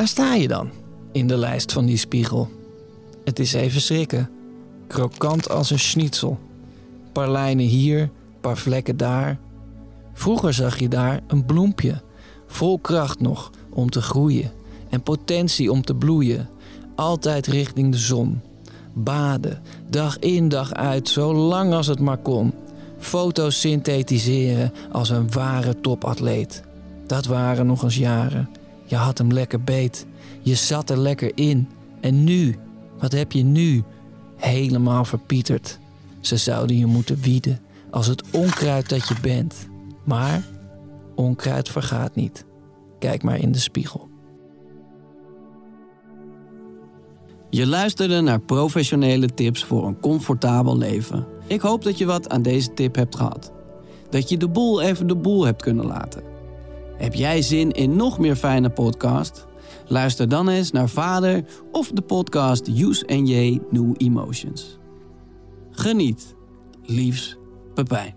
Daar sta je dan, in de lijst van die spiegel. Het is even schrikken. Krokant als een schnitzel. Paar lijnen hier, paar vlekken daar. Vroeger zag je daar een bloempje, vol kracht nog om te groeien en potentie om te bloeien. Altijd richting de zon. Baden, dag in dag uit, zo lang als het maar kon. Foto's synthetiseren als een ware topatleet. Dat waren nog eens jaren. Je had hem lekker beet. Je zat er lekker in. En nu, wat heb je nu? Helemaal verpieterd. Ze zouden je moeten wieden als het onkruid dat je bent. Maar onkruid vergaat niet. Kijk maar in de spiegel. Je luisterde naar professionele tips voor een comfortabel leven. Ik hoop dat je wat aan deze tip hebt gehad. Dat je de boel even de boel hebt kunnen laten. Heb jij zin in nog meer fijne podcast? Luister dan eens naar Vader of de podcast Use and J New Emotions. Geniet. Liefs, Pepijn.